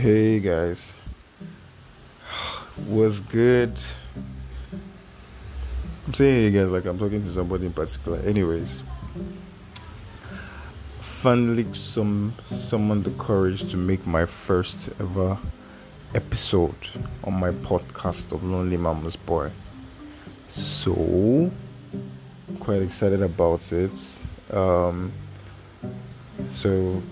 Hey guys, was good? I'm saying hey guys like I'm talking to somebody in particular. Anyways, finally some someone the courage to make my first ever episode on my podcast of Lonely Mama's Boy. So quite excited about it. Um, so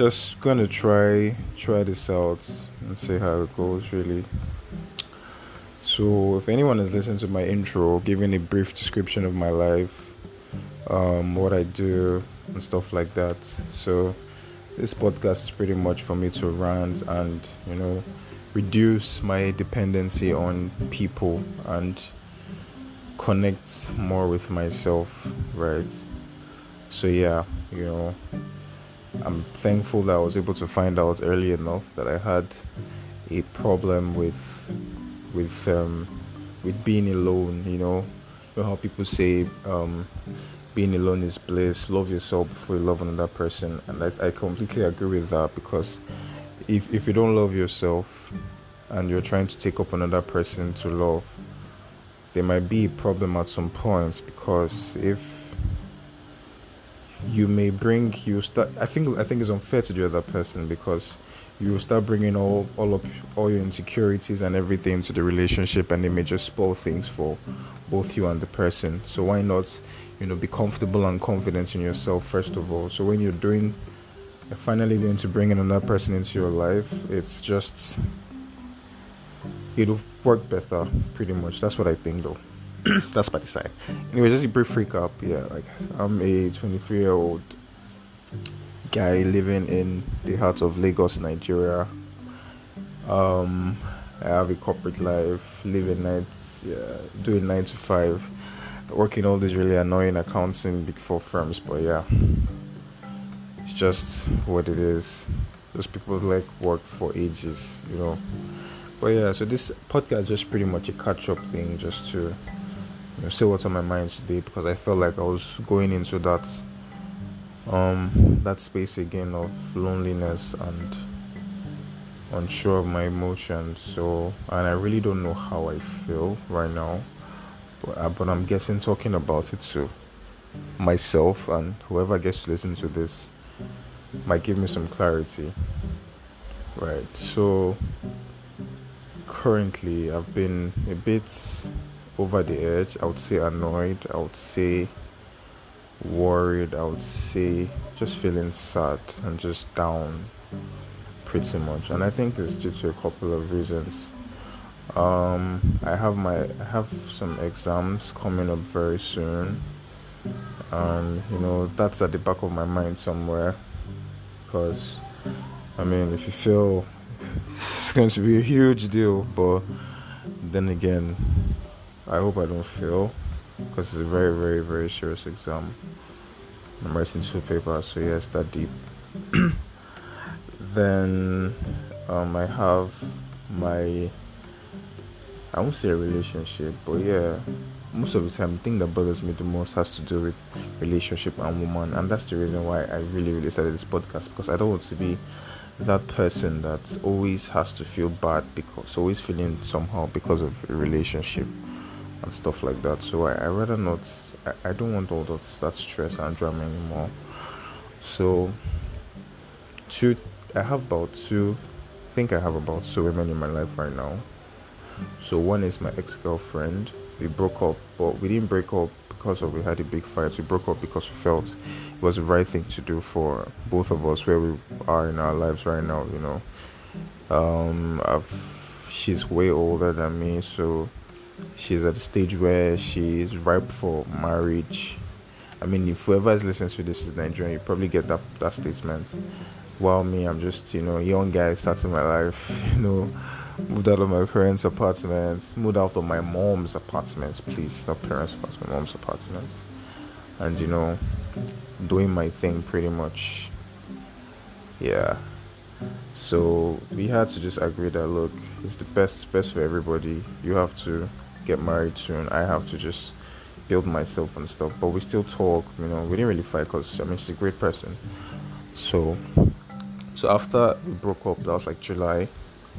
just gonna try try this out and see how it goes really. So if anyone is listening to my intro giving a brief description of my life um, what i do and stuff like that. So this podcast is pretty much for me to rant and you know reduce my dependency on people and connect more with myself right? So yeah you know I'm thankful that I was able to find out early enough that I had a problem with with um, with being alone. You know, you know how people say um, being alone is bliss. Love yourself before you love another person, and I, I completely agree with that because if if you don't love yourself and you're trying to take up another person to love, there might be a problem at some points because if you may bring you start i think i think it's unfair to the other person because you start bringing all all of all your insecurities and everything to the relationship and it may just spoil things for both you and the person. So why not you know be comfortable and confident in yourself first of all. So when you're doing you're finally going to bring in another person into your life it's just it'll work better pretty much. That's what i think though that's by the side. Anyway, just a brief recap. Yeah, like I'm a 23 year old guy living in the heart of Lagos, Nigeria. Um, I have a corporate life, living nights, yeah, doing nine to five, working all these really annoying accounting big four firms. But yeah, it's just what it is. Those people like work for ages, you know. But yeah, so this podcast is just pretty much a catch up thing, just to you know, say what's on my mind today because I felt like I was going into that um that space again of loneliness and unsure of my emotions. So and I really don't know how I feel right now, but uh, but I'm guessing talking about it to myself and whoever gets to listen to this might give me some clarity. Right. So currently I've been a bit over the edge. I would say annoyed. I would say worried. I would say just feeling sad and just down pretty much. And I think it's due to a couple of reasons. Um, I have my I have some exams coming up very soon, and you know that's at the back of my mind somewhere. Because I mean, if you feel it's going to be a huge deal, but then again, I hope I don't fail because it's a very, very, very serious exam. I'm writing two papers, so yes, that deep. then um, I have my, I won't say a relationship, but yeah, most of the time, the thing that bothers me the most has to do with relationship and woman, and that's the reason why I really, really started this podcast because I don't want to be that person that always has to feel bad because always feeling somehow because of a relationship and stuff like that. So I, I rather not. I, I don't want all that that stress and drama anymore. So two. I have about two. I think I have about two women in my life right now. So one is my ex-girlfriend. We broke up, but we didn't break up because of we had a big fight. We broke up because we felt it was the right thing to do for both of us where we are in our lives right now. You know, um, I've she's way older than me, so she's at a stage where she's ripe for marriage. I mean, if whoever is listening to this is Nigerian, you probably get that that statement. While me, I'm just you know young guy starting my life. You know, moved out of my parents' apartment, moved out of my mom's apartment. Please, not parents' apartment, mom's apartment, and you know, doing my thing pretty much. Yeah. So we had to just agree that look, it's the best best for everybody. You have to get married soon. I have to just build myself and stuff. But we still talk, you know. We didn't really fight because I mean she's a great person. So So after we broke up, that was like July.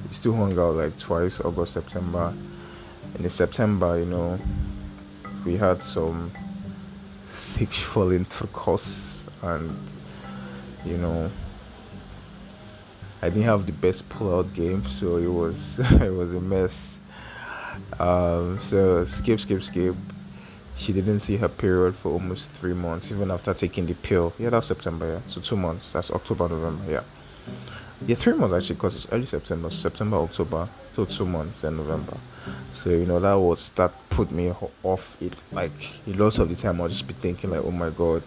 We still hung out like twice, August, September. And in September, you know, we had some sexual intercourse and you know I didn't have the best pull-out game, so it was it was a mess. Um, so skip, skip, skip. She didn't see her period for almost three months, even after taking the pill. Yeah, that's September. Yeah, so two months. That's October, November. Yeah, yeah, three months actually, because it's early September, September, October, so two months, then November. So you know that was that put me off it. Like a lot of the time, I'll just be thinking like, oh my god,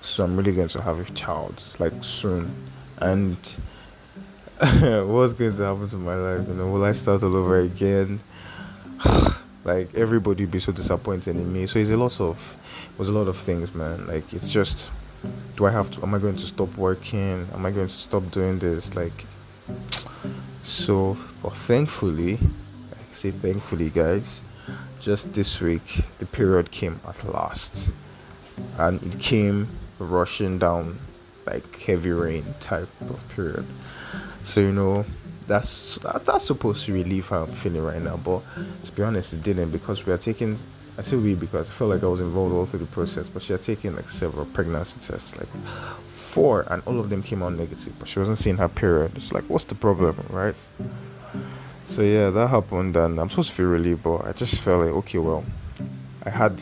so I'm really going to have a child like soon, and what's going to happen to my life? You know, will I start all over again? like everybody be so disappointed in me. So it's a lot of it was a lot of things, man. Like it's just do I have to am I going to stop working? Am I going to stop doing this? Like so but thankfully I say thankfully guys, just this week the period came at last. And it came rushing down like heavy rain type of period. So you know, that's that's supposed to relieve how I'm feeling right now. But to be honest, it didn't because we are taking. I say we because I felt like I was involved all through the process. But she had taken like several pregnancy tests, like four, and all of them came out negative. But she wasn't seeing her period. It's like, what's the problem, right? So yeah, that happened, and I'm supposed to feel relieved, but I just felt like, okay, well, I had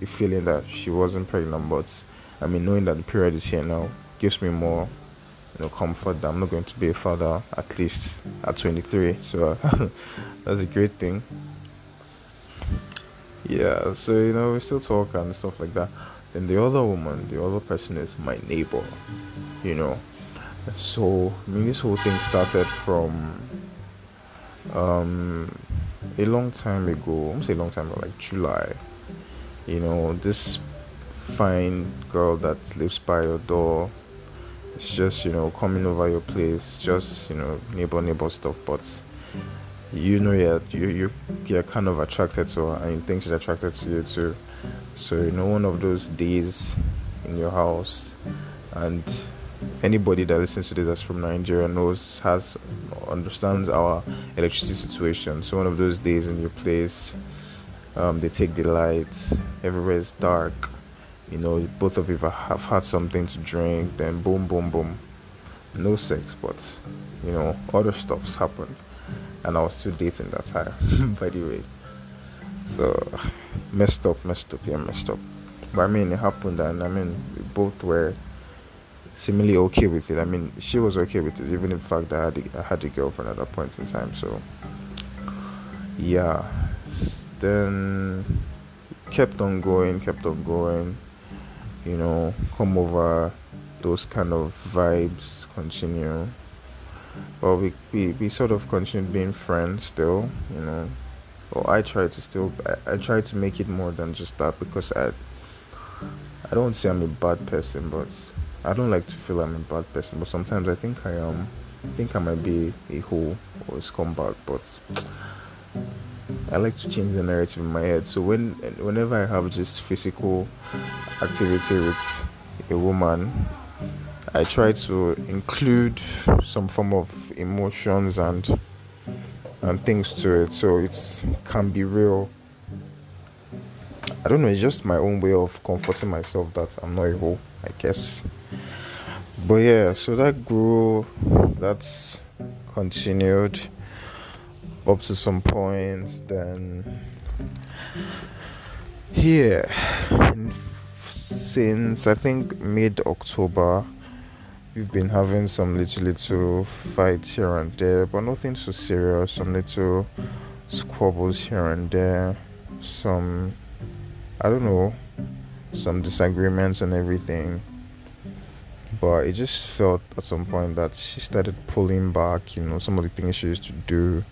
a feeling that she wasn't pregnant, but I mean, knowing that the period is here now gives me more you know comfort that I'm not going to be a father at least at 23 so that's a great thing. Yeah so you know we still talk and stuff like that. Then the other woman the other person is my neighbor you know. So I mean this whole thing started from um a long time ago I'm say a long time ago like July. You know this fine girl that lives by your door it's just you know coming over your place just you know neighbor neighbor stuff but you know yeah you you you're kind of attracted to her and you think she's attracted to you too. So you know one of those days in your house and anybody that listens to this that's from Nigeria knows has understands our electricity situation. So one of those days in your place um, they take the lights everywhere is dark you know both of you have had something to drink then boom boom boom. No sex but you know other stuff's happened. And i was still dating that time by the way. So messed up messed up yeah messed up. But i mean it happened and i mean we both were seemingly okay with it. I mean she was okay with it even in fact i had a, I had a girlfriend at that point in time so yeah. Then kept on going kept on going you know, come over, those kind of vibes continue. But we, we, we sort of continue being friends still, you know. Or I try to still, I, I try to make it more than just that because I, I don't say I'm a bad person, but I don't like to feel I'm a bad person. But sometimes I think I am. I think I might be a hoe or a scumbag, but I like to change the narrative in my head. So when whenever I have just physical activity with a woman, I try to include some form of emotions and and things to it so it can be real. I don't know, it's just my own way of comforting myself that I'm not hoe, I guess. But yeah, so that grew, that's continued up to some points. Then here, since I think mid October, we've been having some little little fights here and there, but nothing so serious. Some little squabbles here and there. Some I don't know, some disagreements and everything but it just felt at some point that she started pulling back you know some of the things she used to do.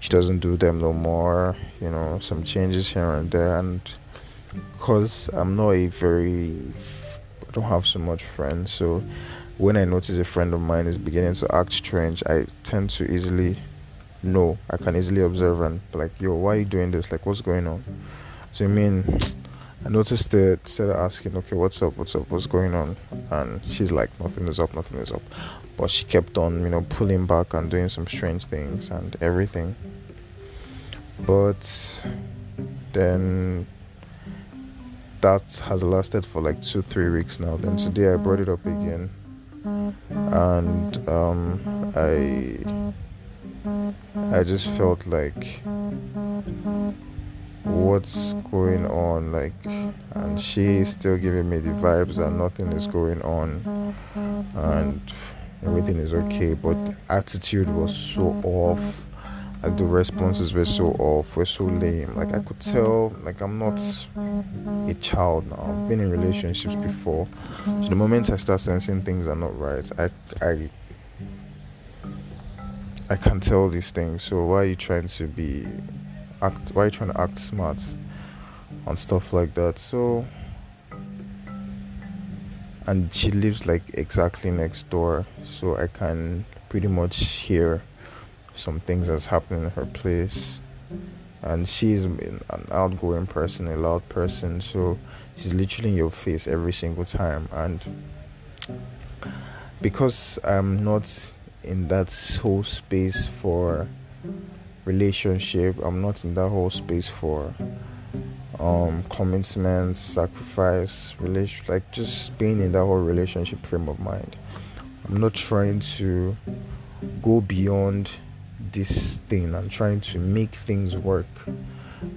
She doesn't do them no more you know some changes here and there. And because i'm not a very i don't have so much friends so when i notice a friend of mine is beginning to act strange i tend to easily know. I can easily observe and like yo why are you doing this? Like what's going on? So i mean I noticed it, started asking, okay, what's up, what's up, what's going on? And she's like, nothing is up, nothing is up. But she kept on, you know, pulling back and doing some strange things and everything. But then that has lasted for like two, three weeks now. Then today I brought it up again. And um, I I just felt like what's going on like and she's still giving me the vibes that nothing is going on and everything is okay but attitude was so off like the responses were so off were so lame. Like i could tell like i'm not a child now. I've been in relationships before. So the moment i start sensing things are not right i i i can tell these things. So why are you trying to be act why are you trying to act smart and stuff like that? So and she lives like exactly next door so i can pretty much hear some things that's happening in her place. And she's an outgoing person a loud person so she's literally in your face every single time. And because i'm not in that whole space for relationship. I'm not in that whole space for um commitment, sacrifice, relation like just being in that whole relationship frame of mind. I'm not trying to go beyond this thing. I'm trying to make things work.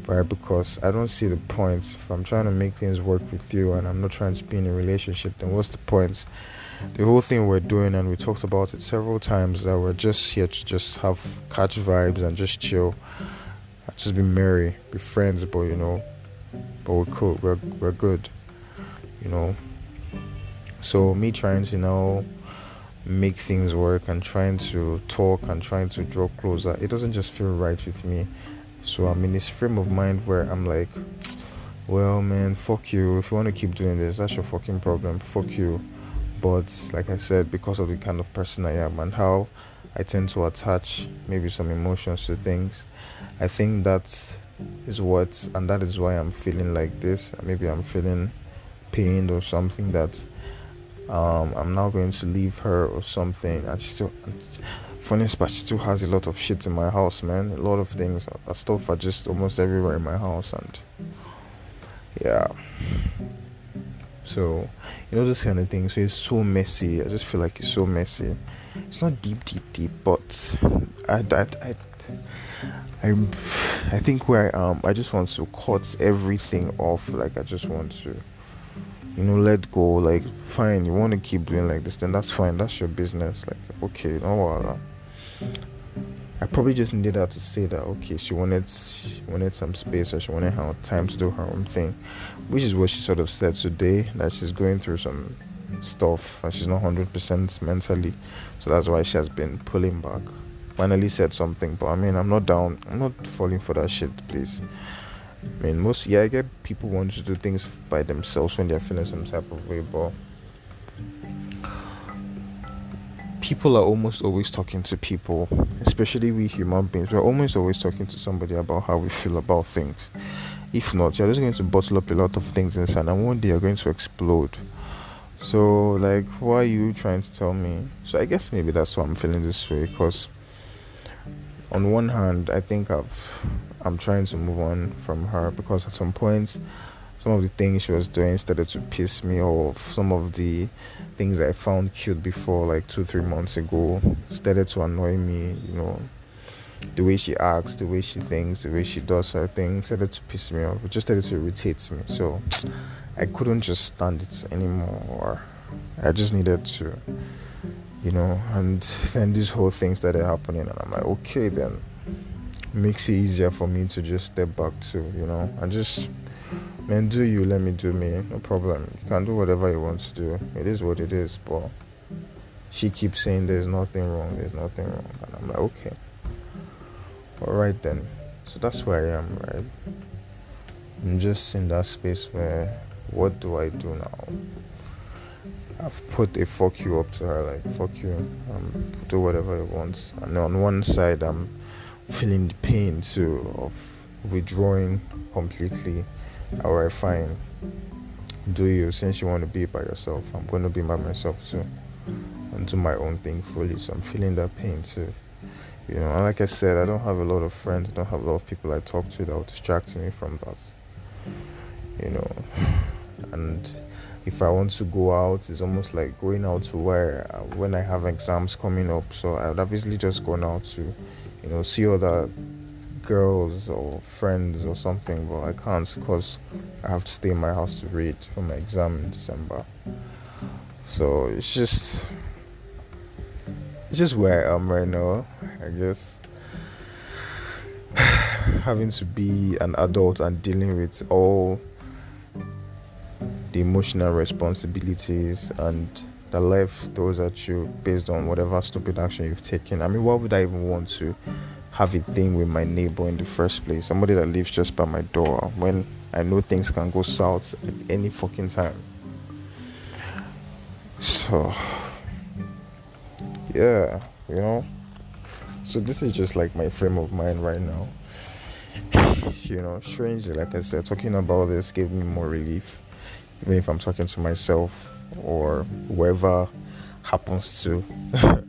Right, because I don't see the point. If I'm trying to make things work with you and I'm not trying to be in a relationship, then what's the point? The whole thing we're doing, and we talked about it several times, that we're just here to just have catch vibes and just chill, just be merry, be friends, but you know, but we're cool, we're we're good, you know. So me trying to know make things work and trying to talk and trying to draw closer, it doesn't just feel right with me. So I'm in this frame of mind where I'm like, well, man, fuck you. If you want to keep doing this, that's your fucking problem. Fuck you but like I said, because of the kind of person I am and how I tend to attach maybe some emotions to things, I think that is what, and that is why I'm feeling like this. Maybe I'm feeling pained or something that um, I'm now going to leave her or something. I still, funny but she still has a lot of shit in my house, man. A lot of things, stuff are just almost everywhere in my house, and yeah. So, you know, this kind of thing. So it's so messy. I just feel like it's so messy. It's not deep, deep, deep, but I, I, I, I, I think where I am, I just want to cut everything off. Like, I just want to, you know, let go. Like, fine, you want to keep doing like this, then that's fine. That's your business. Like, okay, no, what? I probably just needed her to say that okay, she wanted she wanted some space or she wanted her time to do her own thing, which is what she sort of said today that she's going through some stuff and she's not hundred percent mentally, so that's why she has been pulling back. Finally said something, but I mean I'm not down. I'm not falling for that shit, please. I mean most yeah I get people want to do things by themselves when they're feeling some type of way, but people are almost always talking to people, especially we human beings. We're almost always talking to somebody about how we feel about things. If not, you're just going to bottle up a lot of things inside, and one day you're going to explode. So, like, why are you trying to tell me? So, I guess maybe that's why I'm feeling this way. Because, on one hand, I think I've I'm trying to move on from her because at some point some of the things she was doing started to piss me off. Some of the things I found cute before, like two, three months ago, started to annoy me. You know, the way she acts, the way she thinks, the way she does her things started to piss me off. It just started to irritate me. So I couldn't just stand it anymore. I just needed to, you know, and then this whole thing started happening, and I'm like, okay, then makes it easier for me to just step back to, you know, and just man, do you, let me do me, no problem. You can do whatever you want to do. It is what it is, but she keeps saying there's nothing wrong, there's nothing wrong. And I'm like, okay. Alright then. So that's where I am, right? I'm just in that space where what do I do now? I've put a fuck you up to her, like fuck you, um, do whatever you want. And on one side, I'm feeling the pain too of withdrawing completely Alright, fine. Do you? Since you want to be by yourself, I'm going to be by myself too. And do my own thing fully. So I'm feeling that pain too. You know, and like I said, I don't have a lot of friends, I don't have a lot of people I talk to that will distract me from that. You know, and if I want to go out, it's almost like going out to where when I have exams coming up. So I would obviously just gone out to, you know, see other girls or friends or something, but I can't because I have to stay in my house to read for my exam in December. So it's just it's just where I am right now, I guess. Having to be an adult and dealing with all the emotional responsibilities and the life throws at you based on whatever stupid action you've taken. I mean, why would I even want to have a thing with my neighbor in the first place? Somebody that lives just by my door when I know things can go south at any fucking time. So yeah, you know. So this is just like my frame of mind right now. You know, strangely, like I said, talking about this gave me more relief. Even if I'm talking to myself or whoever happens to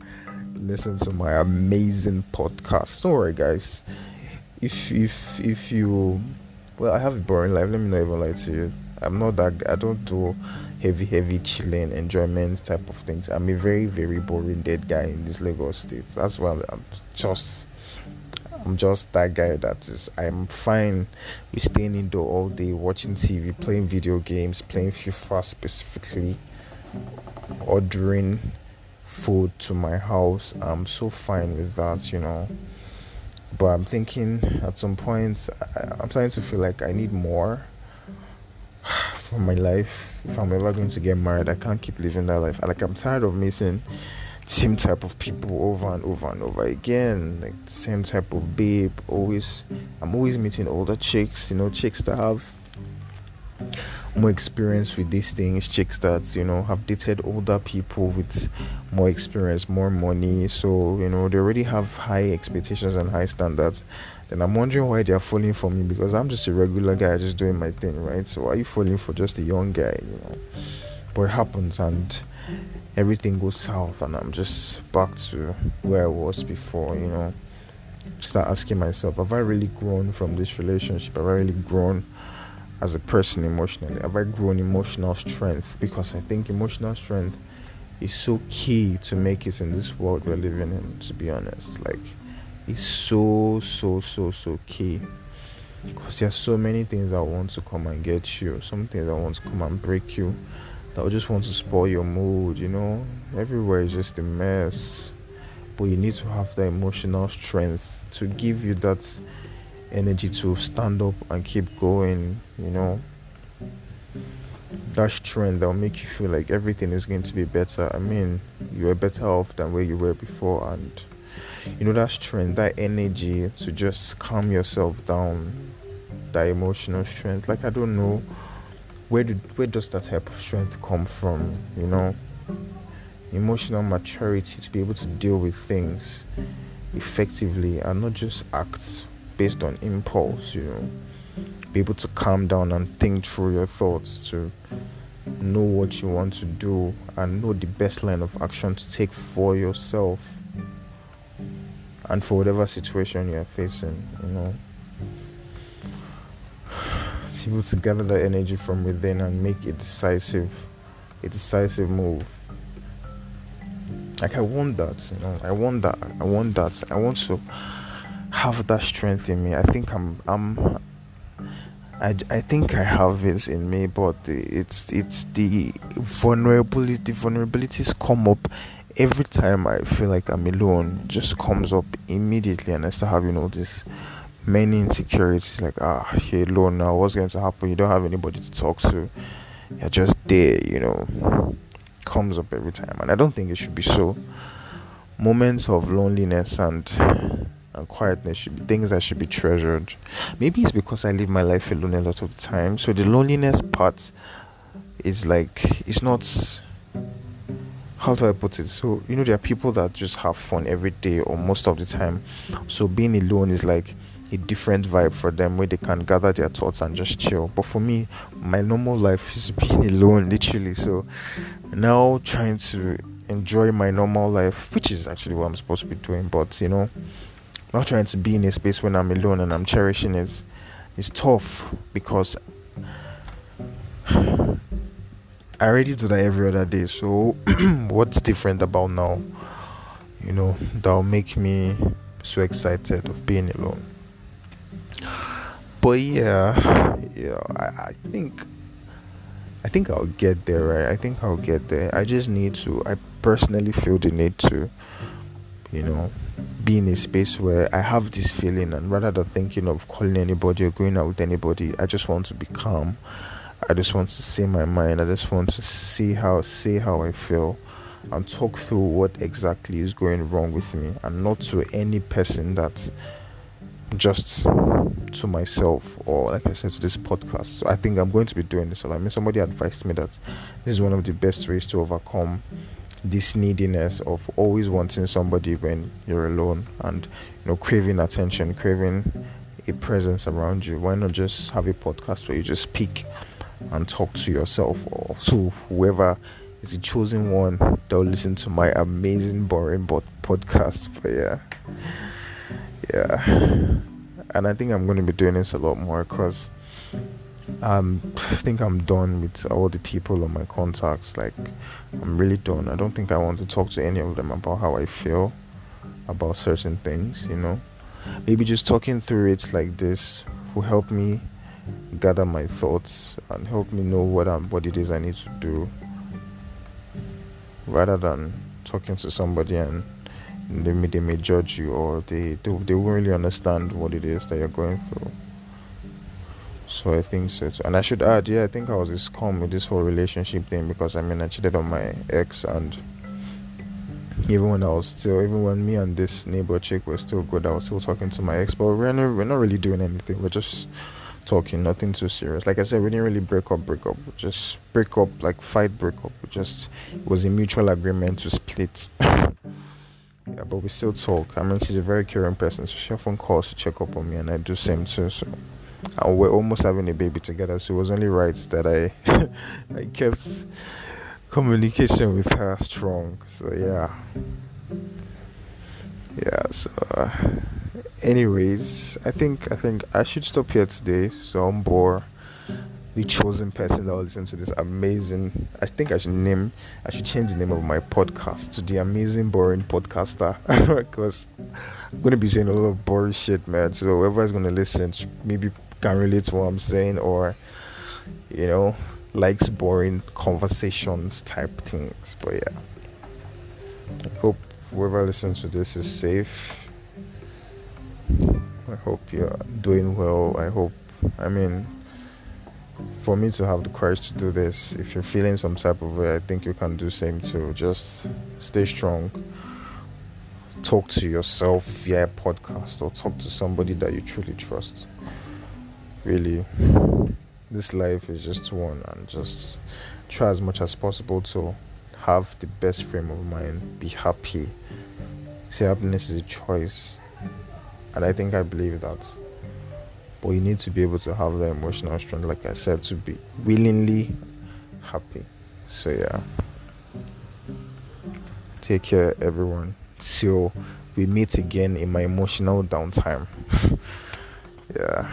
listen to my amazing podcast. Don't worry, guys. If if if you, well, I have a boring life. Let me not even lie to you. I'm not that. I don't do heavy, heavy chilling, enjoyment type of things. I'm a very, very boring dead guy in this Lagos state. That's why I'm just I'm just that guy that is I'm fine with staying indoor all day, watching TV, playing video games, playing FIFA specifically, ordering food to my house. I'm so fine with that, you know. But I'm thinking at some point I, I'm starting to feel like I need more for my life. If I'm ever going to get married, I can't keep living that life. Like I'm tired of meeting same type of people over and over and over again. Like same type of babe. Always, I'm always meeting older chicks. You know, chicks that have more experience with these things. Chicks that you know have dated older people with more experience, more money. So you know they already have high expectations and high standards then I'm wondering why they're falling for me because I'm just a regular guy just doing my thing, right? So why are you falling for just a young guy, you know? But it happens and everything goes south and I'm just back to where I was before, you know. Start asking myself, have I really grown from this relationship? Have I really grown as a person emotionally? Have I grown emotional strength? Because I think emotional strength is so key to make it in this world we're living in, to be honest. Like it's so so so so key because there's so many things that want to come and get you some things that want to come and break you that just want to spoil your mood you know everywhere is just a mess but you need to have the emotional strength to give you that energy to stand up and keep going you know. That strength that will make you feel like everything is going to be better. I mean you are better off than where you were before and you know that strength that energy to just calm yourself down that emotional strength like i don't know where did where does that type of strength come from you know? Emotional maturity to be able to deal with things effectively and not just act based on impulse you know be able to calm down and think through your thoughts to know what you want to do and know the best line of action to take for yourself and for whatever situation you're facing, you know. To able to gather that energy from within and make a decisive a decisive move. Like I want that, you know, I want that. I want that. I want to have that strength in me. I think I'm I'm I, I think I have it in me, but it's it's the vulnerability The vulnerabilities come up every time I feel like I'm alone, just comes up immediately, and I start having all this many insecurities like, ah, you're alone now, what's going to happen? You don't have anybody to talk to, you're just there, you know. Comes up every time, and I don't think it should be so. Moments of loneliness and and quietness should be things that should be treasured. Maybe it's because I live my life alone a lot of the time, so the loneliness part is like it's not how do I put it? So, you know, there are people that just have fun every day or most of the time. So, being alone is like a different vibe for them where they can gather their thoughts and just chill. But for me, my normal life is being alone, literally. So now trying to enjoy my normal life, which is actually what I'm supposed to be doing, but you know, not trying to be in a space when I'm alone and I'm cherishing it is it's tough because I already do that every other day. So what's different about now? You know, that'll make me so excited of being alone. But yeah, yeah, I, I think I think I'll get there, right? I think I'll get there. I just need to I personally feel the need to, you know, be in a space where I have this feeling and rather than thinking of calling anybody or going out with anybody, I just want to be calm. I just want to say my mind. I just want to see how see how I feel and talk through what exactly is going wrong with me and not to any person that just to myself or like I said to this podcast. So I think I'm going to be doing this. I mean somebody advised me that this is one of the best ways to overcome this neediness of always wanting somebody when you're alone and you know craving attention, craving a presence around you. Why not just have a podcast where you just speak and talk to yourself or to whoever is the chosen one that will listen to my amazing boring but podcast. But yeah, yeah, and I think I'm going to be doing this a lot more because um, I think I'm done with all the people on my contacts. Like, I'm really done. I don't think I want to talk to any of them about how I feel about certain things. You know, maybe just talking through it like this will help me gather my thoughts and help me know what I'm, what it is I need to do rather than talking to somebody and they may, they may judge you or they, they, they won't really understand what it is that you're going through. So I think so. Too. And I should add, yeah, I think I was this calm with this whole relationship thing because I mean I cheated on my ex and even when I was still, even when me and this neighbor chick were still good, I was still talking to my ex. But we're not, we're not really doing anything. We're just talking, nothing too serious. Like I said, we didn't really break up, break up. Just break up, like fight, break up. We just it was a mutual agreement to split. yeah, but we still talk. I mean, she's a very caring person, so she often calls to check up on me, and I do same too. So, and we're almost having a baby together, so it was only right that I I kept communication with her strong. So yeah, yeah. So. Uh, anyways, I think I think I should stop here today. So I'm bored. The chosen person that will listen to this amazing. I think I should name. I should change the name of my podcast to the Amazing Boring Podcaster because I'm gonna be saying a lot of boring shit, man. So whoever is gonna listen, maybe can relate to what I'm saying or you know likes boring conversations type things. But yeah, I hope whoever listens to this is safe I hope you're doing well. I hope, I mean, for me to have the courage to do this, if you're feeling some type of way, I think you can do same too. Just stay strong. Talk to yourself via podcast or talk to somebody that you truly trust. Really, this life is just one, and just try as much as possible to have the best frame of mind. Be happy. See, happiness is a choice and I think I believe that. But you need to be able to have the emotional strength, like I said, to be willingly happy. So yeah. Take care everyone. Till we meet again in my emotional downtime. yeah.